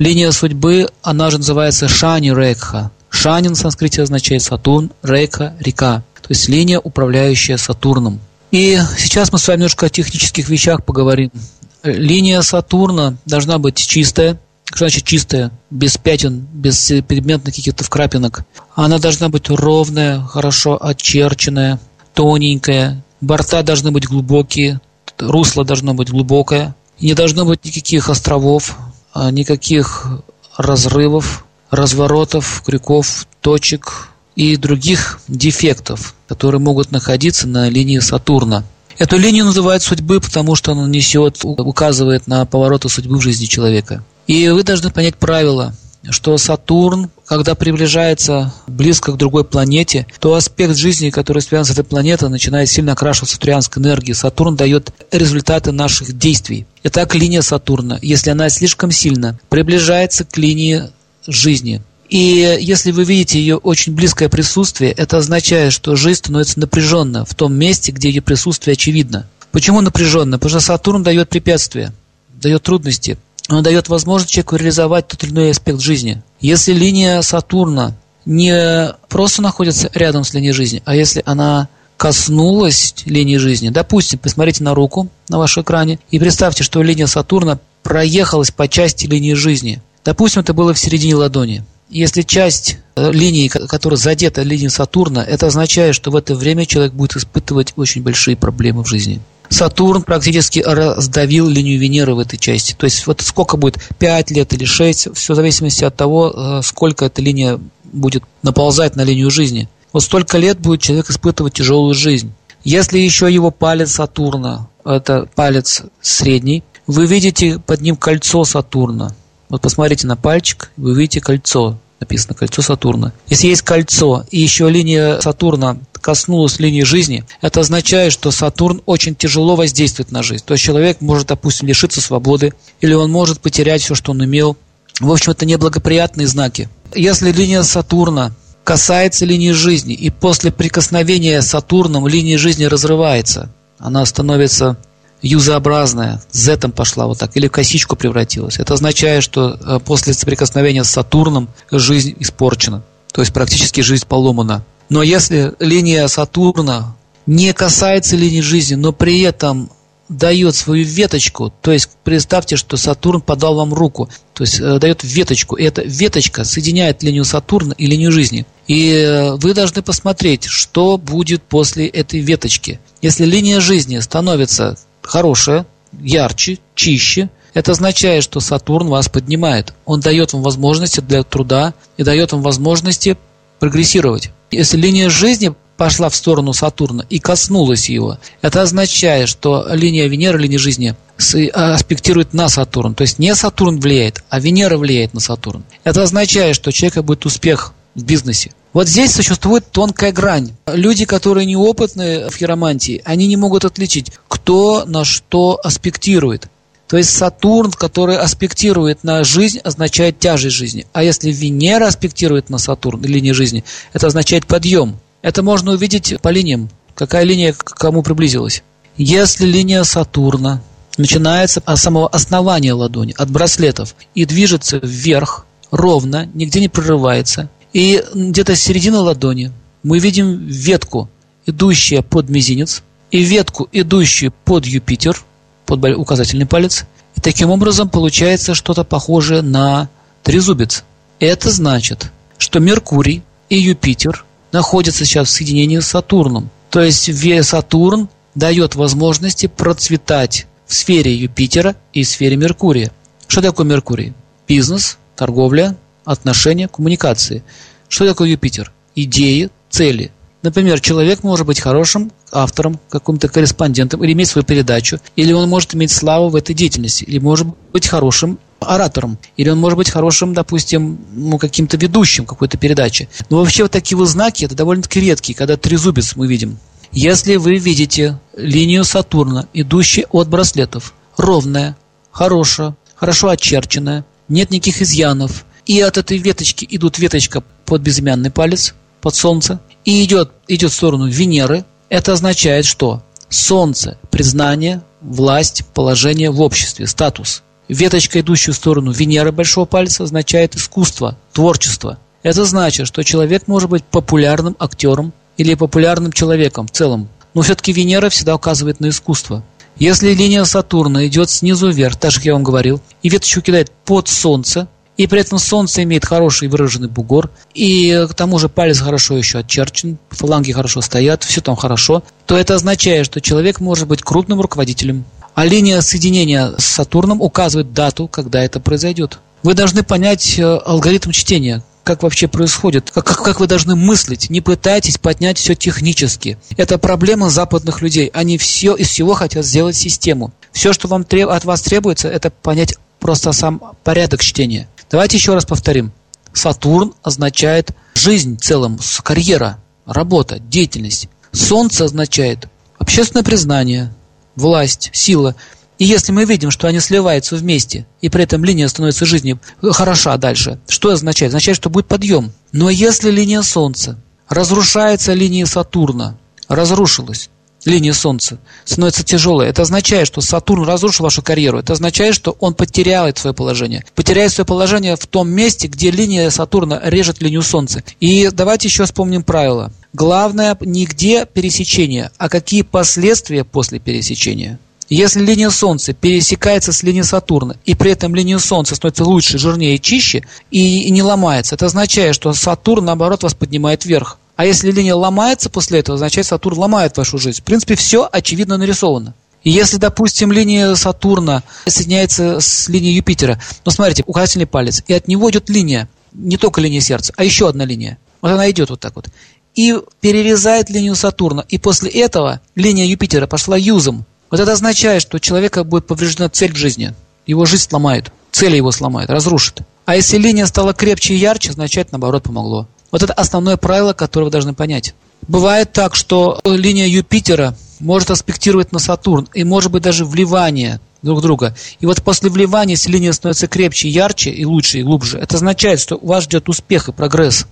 Линия судьбы, она же называется Шани Рекха. Шани на санскрите означает Сатурн, Река, река. То есть линия, управляющая Сатурном. И сейчас мы с вами немножко о технических вещах поговорим. Линия Сатурна должна быть чистая. Что значит чистая? Без пятен, без предметных каких-то вкрапинок. Она должна быть ровная, хорошо очерченная, тоненькая. Борта должны быть глубокие, русло должно быть глубокое. Не должно быть никаких островов, никаких разрывов, разворотов, крюков, точек и других дефектов, которые могут находиться на линии Сатурна. Эту линию называют судьбы, потому что она несет, указывает на повороты судьбы в жизни человека. И вы должны понять правило, что Сатурн, когда приближается близко к другой планете, то аспект жизни, который связан с этой планетой, начинает сильно окрашиваться сатурянской энергией. Сатурн дает результаты наших действий. Итак, линия Сатурна, если она слишком сильно приближается к линии жизни, и если вы видите ее очень близкое присутствие, это означает, что жизнь становится напряженна в том месте, где ее присутствие очевидно. Почему напряженно? Потому что Сатурн дает препятствия, дает трудности. Он дает возможность человеку реализовать тот или иной аспект жизни. Если линия Сатурна не просто находится рядом с линией жизни, а если она коснулась линии жизни, допустим, посмотрите на руку на вашем экране и представьте, что линия Сатурна проехалась по части линии жизни. Допустим, это было в середине ладони. Если часть э, линии, которая задета линией Сатурна, это означает, что в это время человек будет испытывать очень большие проблемы в жизни. Сатурн практически раздавил линию Венеры в этой части. То есть вот сколько будет, 5 лет или 6, все в зависимости от того, э, сколько эта линия будет наползать на линию жизни. Вот столько лет будет человек испытывать тяжелую жизнь. Если еще его палец Сатурна, это палец средний, вы видите под ним кольцо Сатурна. Вот посмотрите на пальчик, вы увидите кольцо, написано кольцо Сатурна. Если есть кольцо и еще линия Сатурна коснулась линии жизни, это означает, что Сатурн очень тяжело воздействует на жизнь. То есть человек может, допустим, лишиться свободы, или он может потерять все, что он имел. В общем, это неблагоприятные знаки. Если линия Сатурна касается линии жизни, и после прикосновения с Сатурном линия жизни разрывается, она становится юзообразная, зетом пошла вот так, или в косичку превратилась. Это означает, что э, после соприкосновения с Сатурном жизнь испорчена, то есть практически жизнь поломана. Но если линия Сатурна не касается линии жизни, но при этом дает свою веточку, то есть представьте, что Сатурн подал вам руку, то есть э, дает веточку, и эта веточка соединяет линию Сатурна и линию жизни. И э, вы должны посмотреть, что будет после этой веточки. Если линия жизни становится хорошее, ярче, чище, это означает, что Сатурн вас поднимает. Он дает вам возможности для труда и дает вам возможности прогрессировать. Если линия жизни пошла в сторону Сатурна и коснулась его, это означает, что линия Венеры, линия жизни аспектирует на Сатурн. То есть не Сатурн влияет, а Венера влияет на Сатурн. Это означает, что у человека будет успех в бизнесе. Вот здесь существует тонкая грань. Люди, которые неопытны в хиромантии, они не могут отличить, кто на что аспектирует. То есть Сатурн, который аспектирует на жизнь, означает тяжесть жизни. А если Венера аспектирует на Сатурн, линии жизни, это означает подъем. Это можно увидеть по линиям, какая линия к кому приблизилась. Если линия Сатурна начинается от самого основания ладони, от браслетов, и движется вверх, ровно, нигде не прорывается, и где-то с середины ладони мы видим ветку, идущую под мизинец, и ветку, идущую под Юпитер, под указательный палец. И таким образом получается что-то похожее на трезубец. Это значит, что Меркурий и Юпитер находятся сейчас в соединении с Сатурном. То есть Сатурн дает возможности процветать в сфере Юпитера и сфере Меркурия. Что такое Меркурий? Бизнес, торговля, отношения, коммуникации. Что такое Юпитер? Идеи, цели. Например, человек может быть хорошим автором, каким-то корреспондентом, или иметь свою передачу, или он может иметь славу в этой деятельности, или может быть хорошим оратором, или он может быть хорошим, допустим, ну, каким-то ведущим какой-то передачи. Но вообще вот такие вот знаки, это довольно-таки редкие, когда трезубец мы видим. Если вы видите линию Сатурна, идущую от браслетов, ровная, хорошая, хорошо очерченная, нет никаких изъянов, и от этой веточки идут веточка под безымянный палец, под Солнце, и идет, идет в сторону Венеры, это означает, что Солнце – признание, власть, положение в обществе, статус. веточка, идущая в сторону Венеры большого пальца, означает искусство, творчество. Это значит, что человек может быть популярным актером или популярным человеком в целом. Но все-таки Венера всегда указывает на искусство. Если линия Сатурна идет снизу вверх, так же, как я вам говорил, и веточку кидает под Солнце, и при этом Солнце имеет хороший выраженный бугор, и к тому же палец хорошо еще отчерчен, фаланги хорошо стоят, все там хорошо, то это означает, что человек может быть крупным руководителем. А линия соединения с Сатурном указывает дату, когда это произойдет. Вы должны понять э, алгоритм чтения, как вообще происходит, как, как, вы должны мыслить. Не пытайтесь поднять все технически. Это проблема западных людей. Они все из всего хотят сделать систему. Все, что вам от вас требуется, это понять просто сам порядок чтения. Давайте еще раз повторим. Сатурн означает жизнь в целом, карьера, работа, деятельность. Солнце означает общественное признание, власть, сила – и если мы видим, что они сливаются вместе, и при этом линия становится жизнью хороша дальше, что означает? Означает, что будет подъем. Но если линия Солнца разрушается линией Сатурна, разрушилась, линия Солнца становится тяжелой. Это означает, что Сатурн разрушил вашу карьеру. Это означает, что он потеряет свое положение. Потеряет свое положение в том месте, где линия Сатурна режет линию Солнца. И давайте еще вспомним правило. Главное не где пересечение, а какие последствия после пересечения. Если линия Солнца пересекается с линией Сатурна, и при этом линия Солнца становится лучше, жирнее чище, и не ломается, это означает, что Сатурн, наоборот, вас поднимает вверх. А если линия ломается после этого, означает, Сатурн ломает вашу жизнь. В принципе, все очевидно нарисовано. И если, допустим, линия Сатурна соединяется с линией Юпитера, ну, смотрите, указательный палец, и от него идет линия, не только линия сердца, а еще одна линия. Вот она идет вот так вот. И перерезает линию Сатурна. И после этого линия Юпитера пошла юзом. Вот это означает, что у человека будет повреждена цель в жизни. Его жизнь сломает, цели его сломает, разрушит. А если линия стала крепче и ярче, означает, наоборот, помогло. Вот это основное правило, которое вы должны понять. Бывает так, что линия Юпитера может аспектировать на Сатурн, и может быть даже вливание друг друга. И вот после вливания, если линия становится крепче, ярче и лучше, и глубже, это означает, что вас ждет успех и прогресс.